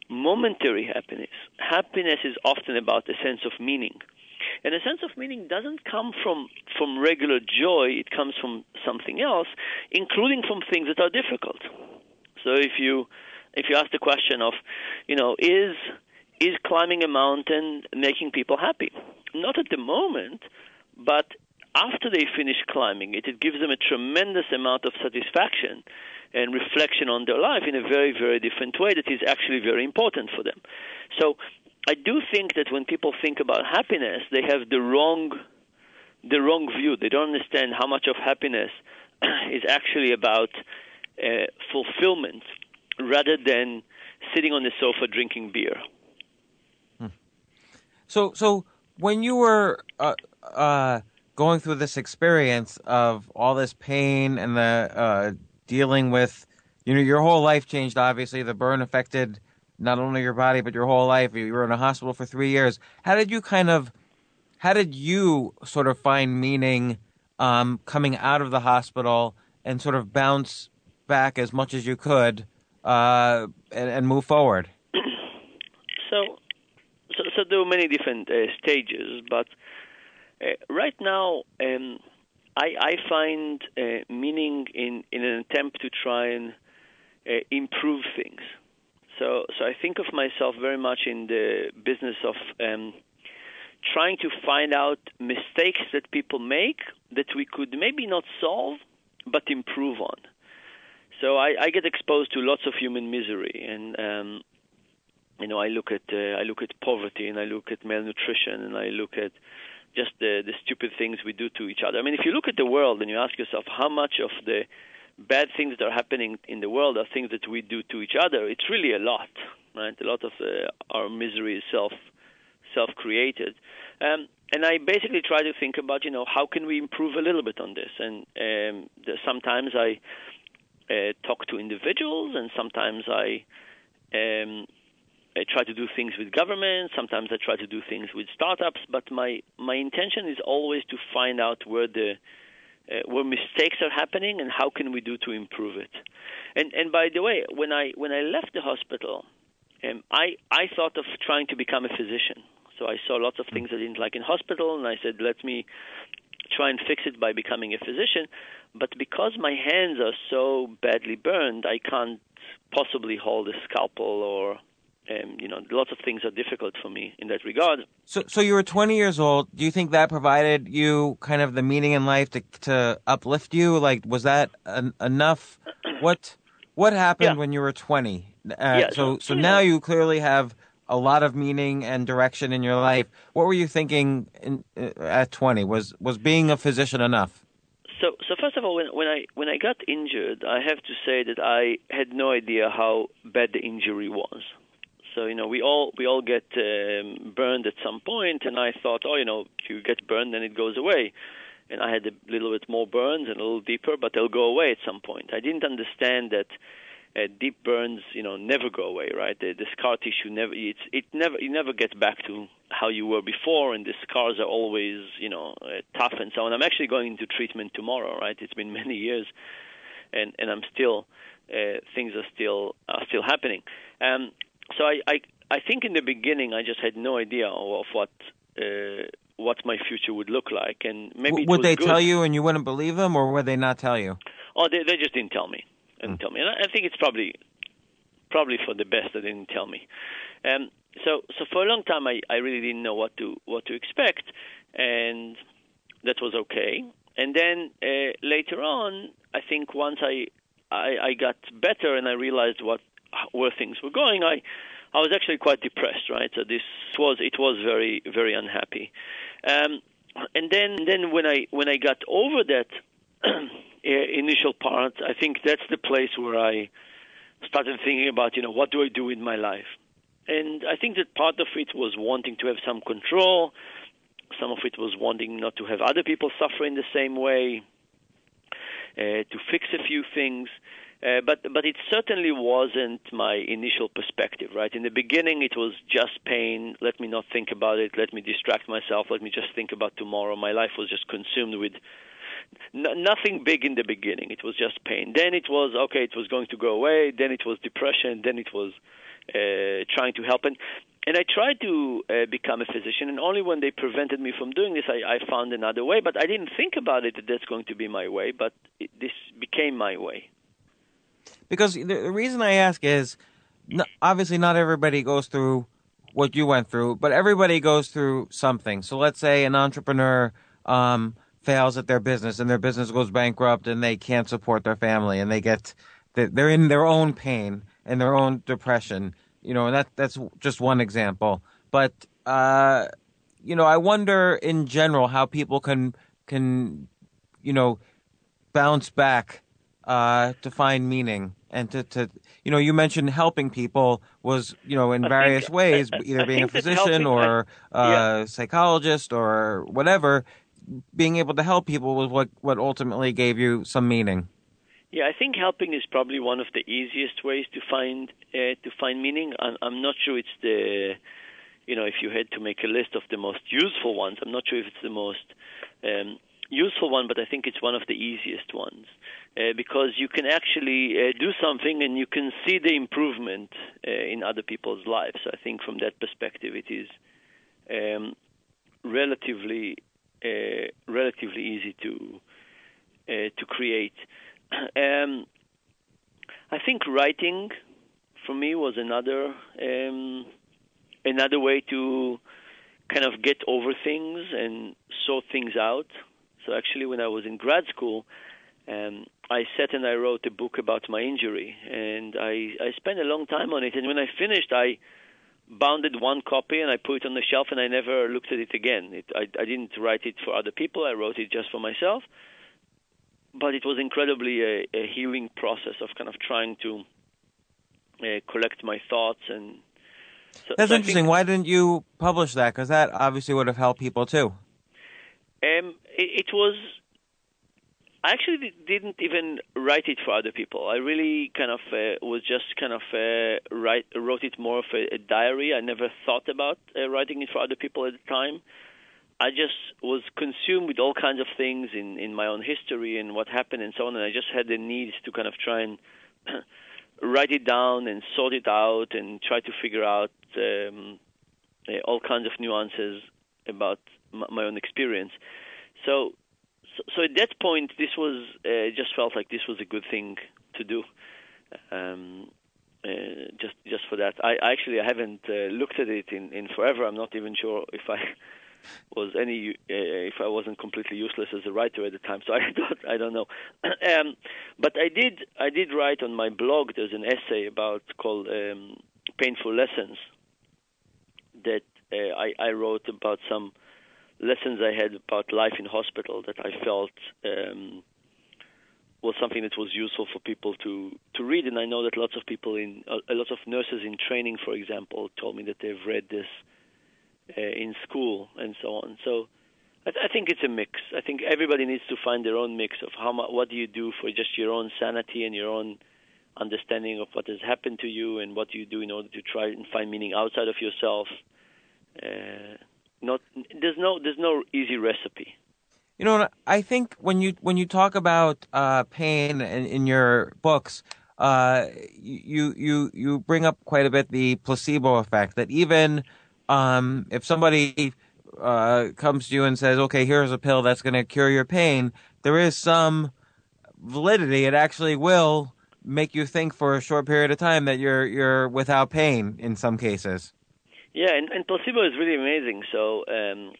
momentary happiness. Happiness is often about a sense of meaning. And a sense of meaning doesn't come from, from regular joy, it comes from something else, including from things that are difficult. So if you if you ask the question of, you know, is is climbing a mountain making people happy? Not at the moment, but after they finish climbing it, it gives them a tremendous amount of satisfaction and reflection on their life in a very, very different way that is actually very important for them. So I do think that when people think about happiness, they have the wrong the wrong view. They don't understand how much of happiness *clears throat* is actually about uh, fulfillment rather than sitting on the sofa drinking beer. Hmm. So, so when you were uh, uh, going through this experience of all this pain and the uh, dealing with, you know, your whole life changed. Obviously, the burn affected not only your body but your whole life. You were in a hospital for three years. How did you kind of, how did you sort of find meaning um, coming out of the hospital and sort of bounce back as much as you could uh, and, and, move forward? *clears throat* So, so, so there were many different uh, stages, but right now. Um, I, I find uh, meaning in, in an attempt to try and uh, improve things. So, so I think of myself very much in the business of um, trying to find out mistakes that people make that we could maybe not solve, but improve on. So I, I get exposed to lots of human misery, and um, you know I look at uh, I look at poverty, and I look at malnutrition, and I look at just the, the stupid things we do to each other. I mean, if you look at the world and you ask yourself how much of the bad things that are happening in the world are things that we do to each other, it's really a lot, right? A lot of uh, our misery is self self created. Um, and I basically try to think about, you know, how can we improve a little bit on this? And um, the, sometimes I uh, talk to individuals, and sometimes I um, I try to do things with government. Sometimes I try to do things with startups. But my my intention is always to find out where the uh, where mistakes are happening and how can we do to improve it. And and by the way, when I when I left the hospital, um, I I thought of trying to become a physician. So I saw lots of things I didn't like in hospital, and I said, let me try and fix it by becoming a physician. But because my hands are so badly burned, I can't possibly hold a scalpel or um, you know, lots of things are difficult for me in that regard. So, so you were 20 years old. Do you think that provided you kind of the meaning in life to to uplift you? Like, was that an, enough? What what happened yeah. when you were 20? Uh, yeah, so, so, now you clearly have a lot of meaning and direction in your life. What were you thinking in, uh, at 20? Was was being a physician enough? So, so first of all, when, when I when I got injured, I have to say that I had no idea how bad the injury was. So you know, we all we all get um, burned at some point, and I thought, oh, you know, if you get burned, then it goes away. And I had a little bit more burns and a little deeper, but they'll go away at some point. I didn't understand that uh, deep burns, you know, never go away, right? The, the scar tissue never, it's, it never, you never get back to how you were before, and the scars are always, you know, uh, tough and so on. I'm actually going into treatment tomorrow, right? It's been *laughs* many years, and and I'm still, uh, things are still are still happening. Um, so I, I I think in the beginning I just had no idea of what uh, what my future would look like, and maybe would they good. tell you and you wouldn't believe them, or would they not tell you? Oh, they they just didn't tell me, didn't mm. tell me, and I, think it's probably probably for the best that they didn't tell me. Um, so so for a long time I, I really didn't know what to what to expect, and that was okay. And then uh, later on, I think once I, I I got better and I realized what where things were going, I I was actually quite depressed, right? So this was it was very very unhappy. Um, and then then when I when I got over that *clears throat* initial part, I think that's the place where I started thinking about you know what do I do with my life, and I think that part of it was wanting to have some control. Some of it was wanting not to have other people suffer in the same way, uh, to fix a few things. Uh, but but it certainly wasn't my initial perspective, right? In the beginning, it was just pain. Let me not think about it. Let me distract myself. Let me just think about tomorrow. My life was just consumed with n- nothing big in the beginning. It was just pain. Then it was okay. It was going to go away. Then it was depression. Then it was uh, trying to help. And and I tried to uh, become a physician, and only when they prevented me from doing this, I, I found another way. But I didn't think about it that that's going to be my way. But it, this became my way because the reason I ask is no, obviously not everybody goes through what you went through, but everybody goes through something. So let's say an entrepreneur um, fails at their business and their business goes bankrupt and they can't support their family and they get they're in their own pain and their own depression. You know, and that that's just one example. But uh, you know, I wonder in general how people can can you know bounce back uh, to find meaning and to, to you know you mentioned helping people was you know in I various think- ways I- either I being a physician or I- yeah. a psychologist or whatever being able to help people was what what ultimately gave you some meaning Yeah, I think helping is probably one of the easiest ways to find uh, to find meaning. I'm, I'm not sure it's the, you know, if you had to make a list of the most useful ones, I'm not sure if it's the most um, useful one, but I think it's one of the easiest ones uh, because you can actually uh, do something and you can see the improvement uh, in other people's lives. So I think from that perspective, it is um, relatively uh, relatively easy to uh, to create. *clears throat* Um, I think writing for me was another um, another way to kind of get over things and sort things out. So actually, when I was in grad school, um, I sat and I wrote a book about my injury, and I I spent a long time on it. And when I finished, I bounded one copy and I put it on the shelf, and I never looked at it again. It, I I didn't write it for other people. I wrote it just for myself but it was incredibly a, a healing process of kind of trying to uh, collect my thoughts and. So, that's so interesting think, why didn't you publish that because that obviously would have helped people too Um, it, it was. I actually didn't even write it for other people. I really kind of uh, was just kind of uh, write wrote it more of a, a diary. I never thought about uh, writing it for other people at the time. I just was consumed with all kinds of things in in my own history and what happened and so on, and I just had the need to kind of try and *clears throat* write it down and sort it out and try to figure out um, uh, all kinds of nuances about my own experience. So, so, at that point, this was uh, just felt like this was a good thing to do. Um, uh, just just for that, I, I actually I haven't uh, looked at it in, in forever. I'm not even sure if I *laughs* was any uh, if I wasn't completely useless as a writer at the time. So *laughs* I don't I don't know. *clears throat* um, but I did I did write on my blog. There's an essay about called um, painful lessons that uh, I, I wrote about some lessons I had about life in hospital that I felt um, was something that was useful for people to to read. And I know that lots of people in a, lot of nurses in training, for example, told me that they've read this uh, in school and so on. So I, th- I think it's a mix. I think everybody needs to find their own mix of how mu- what do you do for just your own sanity and your own understanding of what has happened to you, and what do you do in order to try and find meaning outside of yourself. Uh, not there's no there's no easy recipe. You know, I think when you when you talk about uh, pain in, in your books, uh, you you you bring up quite a bit the placebo effect. That even um, if somebody uh, comes to you and says, "Okay, here's a pill that's going to cure your pain," there is some validity. It actually will make you think for a short period of time that you're you're without pain in some cases. Yeah, and, and placebo is really amazing. So um,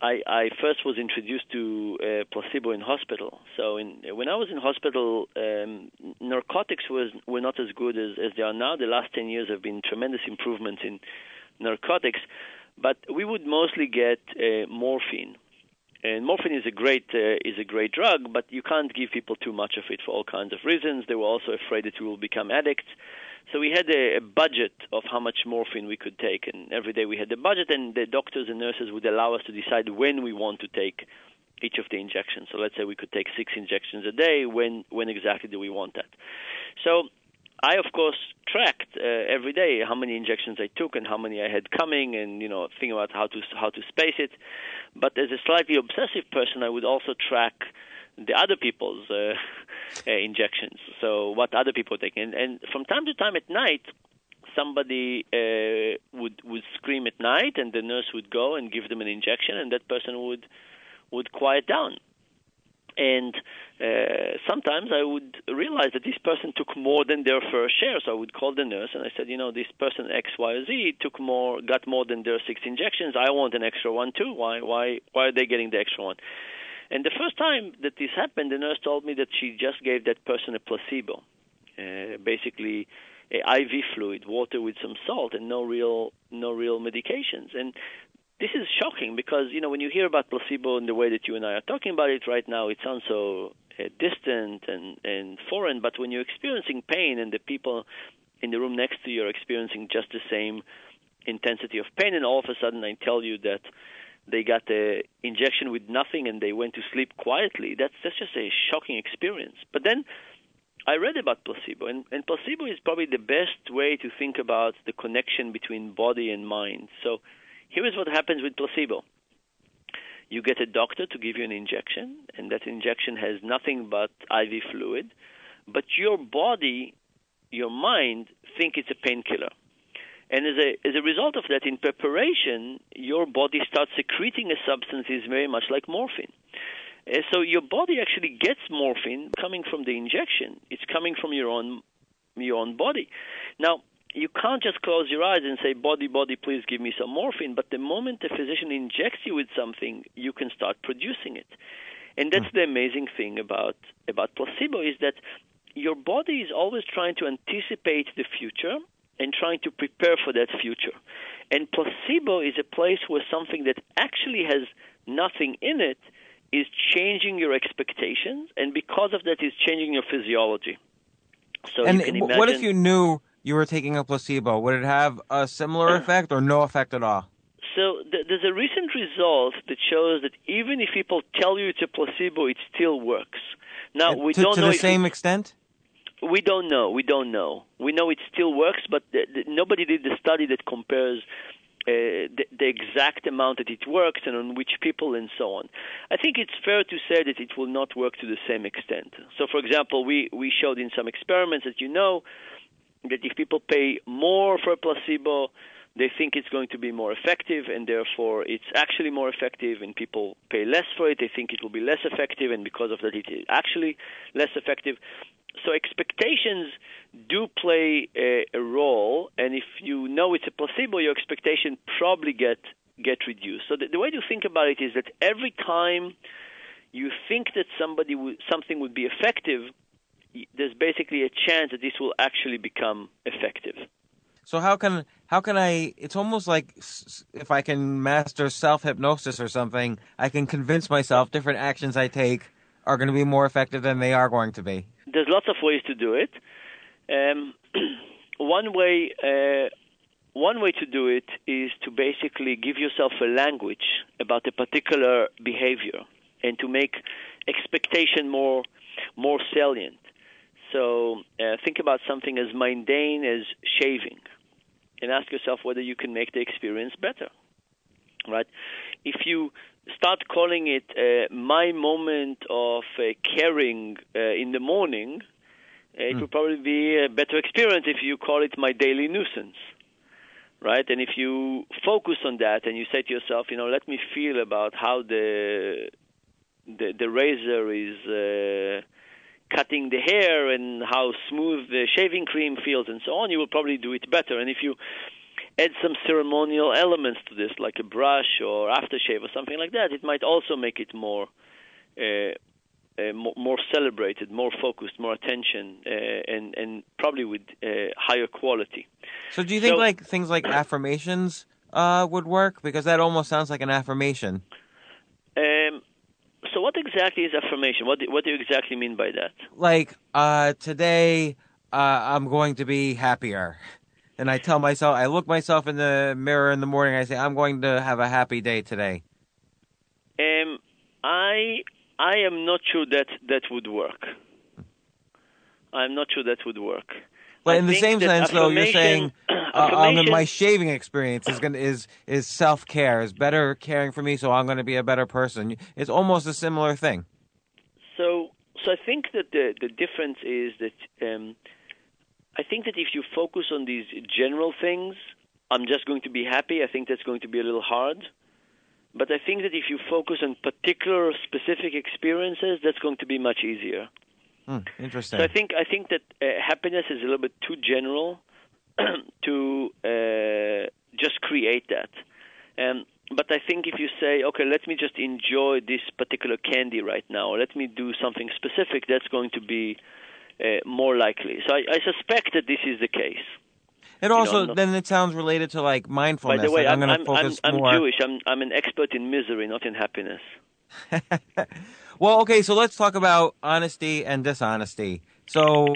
I, I first was introduced to uh, placebo in hospital. So in, when I was in hospital, um, narcotics was were not as good as, as they are now. The last ten years have been tremendous improvements in narcotics, but we would mostly get uh, morphine. And morphine is a great uh, is a great drug, but you can't give people too much of it for all kinds of reasons. They were also afraid that we will become addicts. So we had a, a budget of how much morphine we could take, and every day we had the budget, and the doctors and nurses would allow us to decide when we want to take each of the injections. So let's say we could take six injections a day. When when exactly do we want that? So I of course tracked uh, every day how many injections I took and how many I had coming, and you know think about how to how to space it. But as a slightly obsessive person, I would also track the other people's uh, *laughs* uh, injections. So what other people are taking, and, and from time to time at night, somebody uh, would would scream at night, and the nurse would go and give them an injection, and that person would would quiet down. And uh, sometimes I would realize that this person took more than their fair share. So I would call the nurse and I said, you know, this person X, Y, or Z took more, got more than their six injections. I want an extra one too. Why, why, why are they getting the extra one? And the first time that this happened, the nurse told me that she just gave that person a placebo, uh, basically a IV fluid, water with some salt, and no real, no real medications. And this is shocking because you know when you hear about placebo in the way that you and I are talking about it right now, it sounds so uh, distant and and foreign. But when you're experiencing pain and the people in the room next to you are experiencing just the same intensity of pain, and all of a sudden I tell you that they got the injection with nothing and they went to sleep quietly. That's that's just a shocking experience. But then I read about placebo, and, and placebo is probably the best way to think about the connection between body and mind. So here is what happens with placebo. You get a doctor to give you an injection, and that injection has nothing but IV fluid, but your body, your mind, think it's a painkiller. And as a, as a result of that, in preparation, your body starts secreting a substance is very much like morphine. Uh, so your body actually gets morphine coming from the injection. It's coming from your own your own body. Now, you can't just close your eyes and say, body, body, please give me some morphine. But the moment the physician injects you with something, you can start producing it. And that's mm. the amazing thing about, about placebo is that your body is always trying to anticipate the future and trying to prepare for that future. And placebo is a place where something that actually has nothing in it is changing your expectations, and because of that, is changing your physiology. So and imagine, what if you knew you were taking a placebo, would it have a similar effect or no effect at all? So th- there's a recent result that shows that even if people tell you it's a placebo, it still works. Now we to, don't to know the same extent. We don't know. We don't know. We know it still works, but the, the, nobody did the study that compares uh, the, the, exact amount that it works and on which people and so on. I think it's fair to say that it will not work to the same extent. So, for example, we, we showed in some experiments that you know that if people pay more for a placebo, they think it's going to be more effective, and therefore it's actually more effective, and people pay less for it. They think it will be less effective, and because of that, it is actually less effective. So expectations do play a, a role, and if you know it's a placebo, your expectation probably get get reduced. So the, the way to think about it is that every time you think that somebody w- something would be effective, there's basically a chance that this will actually become effective. So how can how can I? It's almost like if I can master self hypnosis or something, I can convince myself different actions I take are going to be more effective than they are going to be. There's lots of ways to do it. Um, *clears throat* one way. Uh, one way to do it is to basically give yourself a language about a particular behavior and to make expectation more more salient. So uh, think about something as mundane as shaving, and ask yourself whether you can make the experience better. Right? If you start calling it uh, my moment of uh, caring uh, in the morning, uh, it mm. will probably be a better experience if you call it my daily nuisance. Right? And if you focus on that and you say to yourself, you know, let me feel about how the the, the razor is uh, cutting the hair and how smooth the shaving cream feels and so on, you will probably do it better. And if you add some ceremonial elements to this, like a brush or aftershave or something like that, it might also make it more. Uh, uh, more, more, celebrated, more focused, more attention, uh, and and probably with uh, higher quality. So, do you think so, like things like affirmations uh, would work? Because that almost sounds like an affirmation. Um, so what exactly is affirmation? What do, what do you exactly mean by that? Like uh, today, uh, I'm going to be happier, *laughs* and I tell myself, I look myself in the mirror in the morning. I say, I'm going to have a happy day today. Um, I I am not sure that that would work. I'm not sure that would work. But in the same sense, though, you're saying uh, um, my shaving experience is going is is self care, is better caring for me, so I'm going to be a better person. It's almost a similar thing. So, so I think that the the difference is that um, I think that if you focus on these general things, I'm just going to be happy. I think that's going to be a little hard. but I think that if you focus on particular specific experiences, that's going to be much easier. Hmm, interesting. So I think I think that uh, happiness is a little bit too general *clears throat* to uh, just create that. Um, but I think if you say, okay, let me just enjoy this particular candy right now, or let me do something specific, that's going to be more likely. So I, I suspect that this is the case. It also know, then it sounds related to like mindfulness. By the way, like I'm, I'm, I'm, focus I'm, more. I'm Jewish. I'm I'm an expert in misery, not in happiness. *laughs* well, okay, so let's talk about honesty and dishonesty. So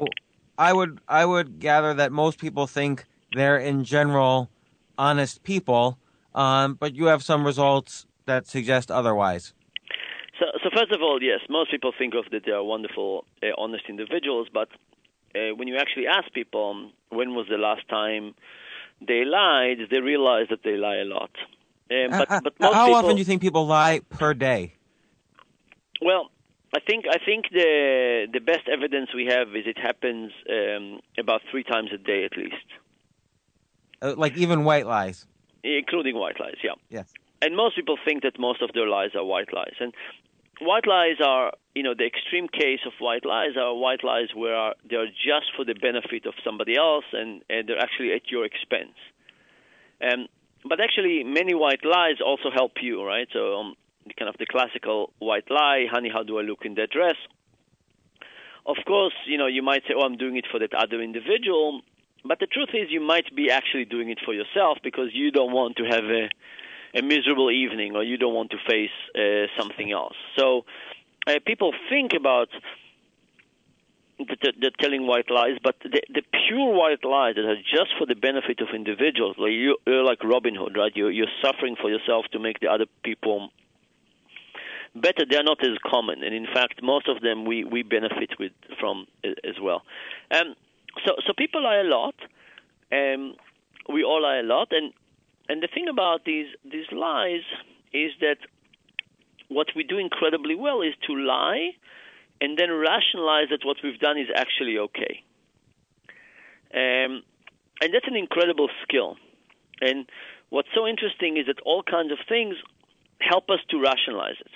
I would I would gather that most people think they're in general honest people, um, but you have some results that suggest otherwise. So, first of all, yes, most people think of that they are wonderful, uh, honest individuals, but uh, when you actually ask people when was the last time they lied, they realize that they lie a lot. Um, but, Uh, but uh, most how people, often do you think people lie per day? Well, I think I think the the best evidence we have is it happens um, about three times a day at least, Uh, like even white lies. including white lies. Yeah. Yes. and most people think that most of their lies are white lies and white lies are you know the extreme case of white lies are white lies where they're just for the benefit of somebody else and, and they're actually at your expense. Um, but actually many white lies also help you right? So um, kind of the classical white lie honey how do i look in that dress? Of course you know you might say oh i'm doing it for that other individual but the truth is you might be actually doing it for yourself because you don't want to have a a miserable evening or you don't want to face uh, something else. So uh, people think about the, the, the telling white lies, but the, the pure white lies that are just for the benefit of individuals, like you, you're like Robin Hood, right? You're, you're suffering for yourself to make the other people better. They're not as common, and in fact, most of them we, we benefit with from as well. Um, so so people lie a lot. Um, we all lie a lot, and and the thing about these these lies is that what we do incredibly well is to lie and then rationalize that what we've done is actually okay. Um, and that's an incredible skill. And what's so interesting is that all kinds of things help us to rationalize it.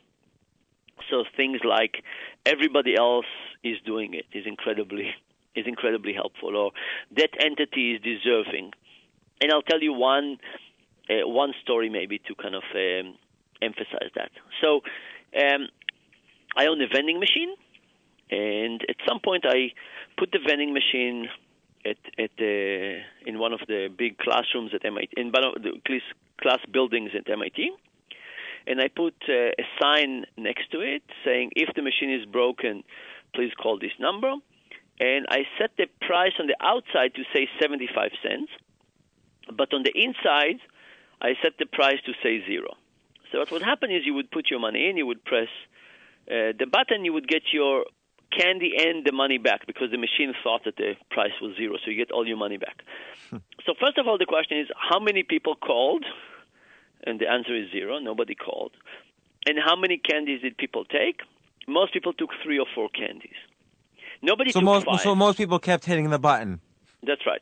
So things like everybody else is doing it is incredibly *laughs* is incredibly helpful, or that entity is deserving. And I'll tell you one uh, one story maybe to kind of um, emphasize that. So um, I own a vending machine, and at some point I put the vending machine at at in one of the big classrooms at MIT in one of the class buildings at MIT. And I put uh, a sign next to it saying, if the machine is broken, please call this number. And I set the price on the outside to say 75 cents, but on the inside, I set the price to say zero. So what would happen is you would put your money in, you would press uh, the button, you would get your candy and the money back because the machine thought that the price was zero, so you get all your money back. so first of all, the question is how many people called? And the answer is zero. Nobody called. And how many candies did people take? Most people took three or four candies. Nobody So took most five. so most people kept hitting the button. That's right.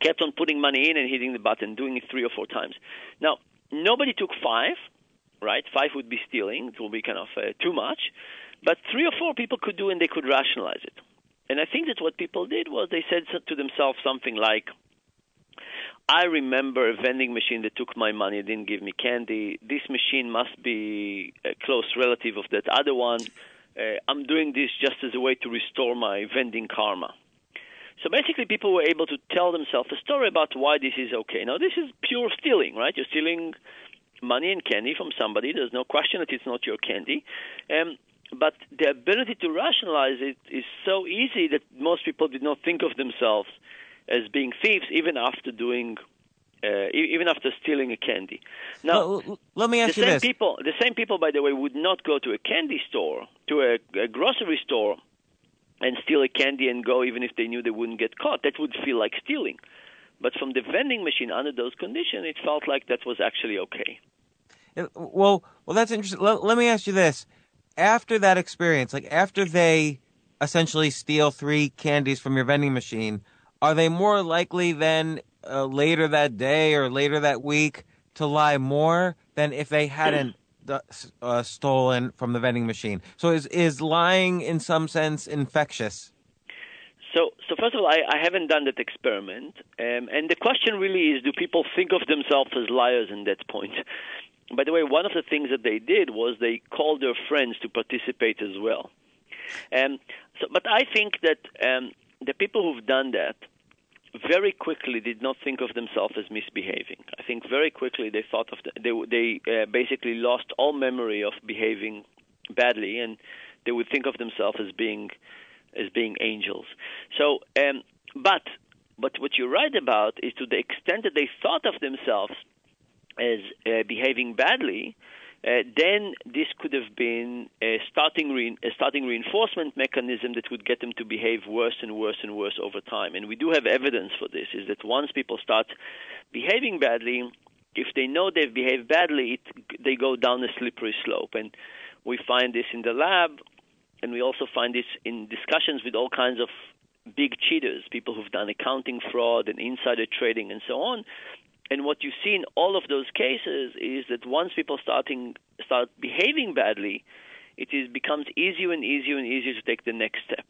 Kept on putting money in and hitting the button, doing it three or four times. Now, nobody took five, right? Five would be stealing. It will be kind of uh, too much. But three or four people could do and they could rationalize it. And I think that what people did was they said to themselves something like, I remember a vending machine that took my money, didn't give me candy. This machine must be a close relative of that other one. Uh, I'm doing this just as a way to restore my vending karma. So basically, people were able to tell themselves a story about why this is okay. Now, this is pure stealing, right? You're stealing money and candy from somebody. There's no question that it's not your candy. Um, but the ability to rationalize it is so easy that most people did not think of themselves as being thieves, even after doing, uh, even after stealing a candy. Now, L- l- let me the ask you same this. people, the same people, by the way, would not go to a candy store, to a, a grocery store, and steal a candy and go, even if they knew they wouldn't get caught. That would feel like stealing. But from the vending machine, under those conditions, it felt like that was actually okay. Uh, Well, well, that's interesting. Let, let me ask you this: after that experience, like after they essentially steal three candies from your vending machine, are they more likely then uh, later that day or later that week to lie more than if they hadn't uh, stolen from the vending machine. So is is lying in some sense infectious? So, so first of all, I, I haven't done that experiment, um, and the question really is: Do people think of themselves as liars in that point? By the way, one of the things that they did was they called their friends to participate as well. Um, so, but I think that um, the people who've done that very quickly did not think of themselves as misbehaving. I think very quickly they thought of the, they they uh, basically lost all memory of behaving badly, and they would think of themselves as being as being angels. So, um, but but what you write about is to the extent that they thought of themselves as uh, behaving badly, uh, then this could have been a starting, re- a starting reinforcement mechanism that would get them to behave worse and worse and worse over time. And we do have evidence for this, is that once people start behaving badly, if they know they've behaved badly, it, they go down a slippery slope. And we find this in the lab, and we also find this in discussions with all kinds of big cheaters, people who've done accounting fraud and insider trading and so on, and what you see in all of those cases is that once people starting start behaving badly, it is becomes easier and easier and easier to take the next step.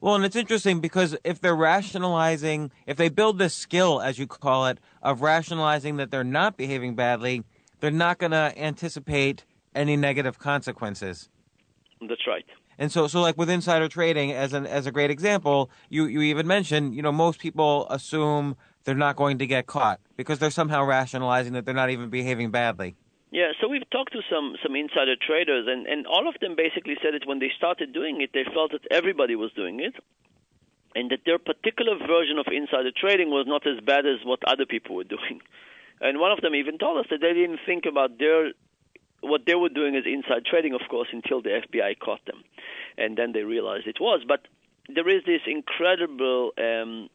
Well, and it's interesting because if they're rationalizing, if they build this skill, as you call it, of rationalizing that they're not behaving badly, they're not going to anticipate any negative consequences. That's right. And so, so like with insider trading, as an as a great example, you you even mentioned, you know, most people assume they're not going to get caught because they're somehow rationalizing that they're not even behaving badly. Yeah, so we've talked to some some insider traders, and and all of them basically said that when they started doing it, they felt that everybody was doing it, and that their particular version of insider trading was not as bad as what other people were *laughs* doing. And one of them even told us that they didn't think about their what they were doing is inside trading, of course, until the FBI caught them, and then they realized it was. But there is this incredible um,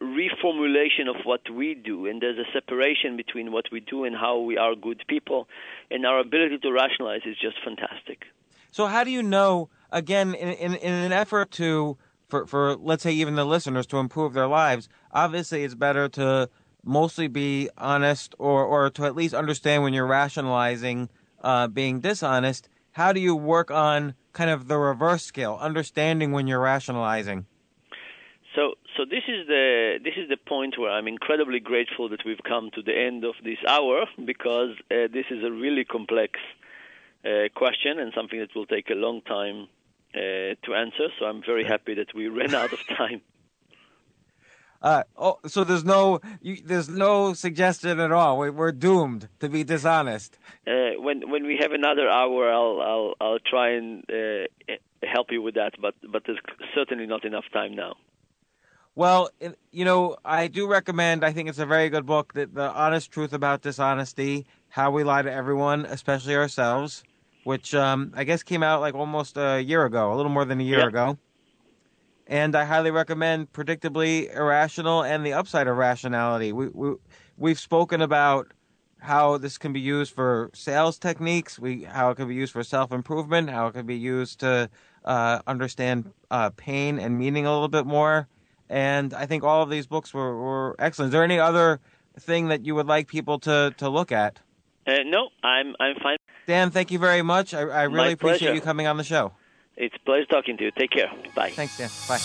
reformulation of what we do, and there's a separation between what we do and how we are good people, and our ability to rationalize is just fantastic. So, how do you know? Again, in, in, in an effort to, for, for let's say even the listeners to improve their lives, obviously it's better to mostly be honest or, or to at least understand when you're rationalizing uh, being dishonest. How do you work on kind of the reverse skill, understanding when you're rationalizing? So, so this is the this is the point where I'm incredibly grateful that we've come to the end of this hour because uh, this is a really complex uh, question and something that will take a long time uh, to answer. So I'm very happy that we ran out of time. Uh, oh, so there's no you, there's no suggestion at all. We, are doomed to be dishonest. Uh, when when we have another hour, I'll I'll I'll try and uh, help you with that. But but there's certainly not enough time now. Well, you know, I do recommend. I think it's a very good book. That the honest truth about dishonesty, how we lie to everyone, especially ourselves, which um, I guess came out like almost a year ago, a little more than a year ago. And I highly recommend Predictably Irrational and the Upside of Irrationality. We, we we've spoken about how this can be used for sales techniques, we how it can be used for self improvement, how it can be used to uh, understand uh, pain and meaning a little bit more and I think all of these books were, were excellent. Is there any other thing that you would like people to, to look at? Uh, no, I'm I'm fine. Dan, thank you very much. I, I really appreciate you coming on the show. It's a pleasure talking to you. Take care. Bye. Thanks, Dan. Bye.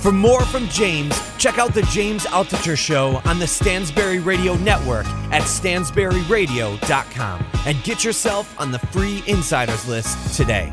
For more from James, check out the James Altucher Show on the Stansberry Radio Network at stansberryradio.com and get yourself on the free insiders list today.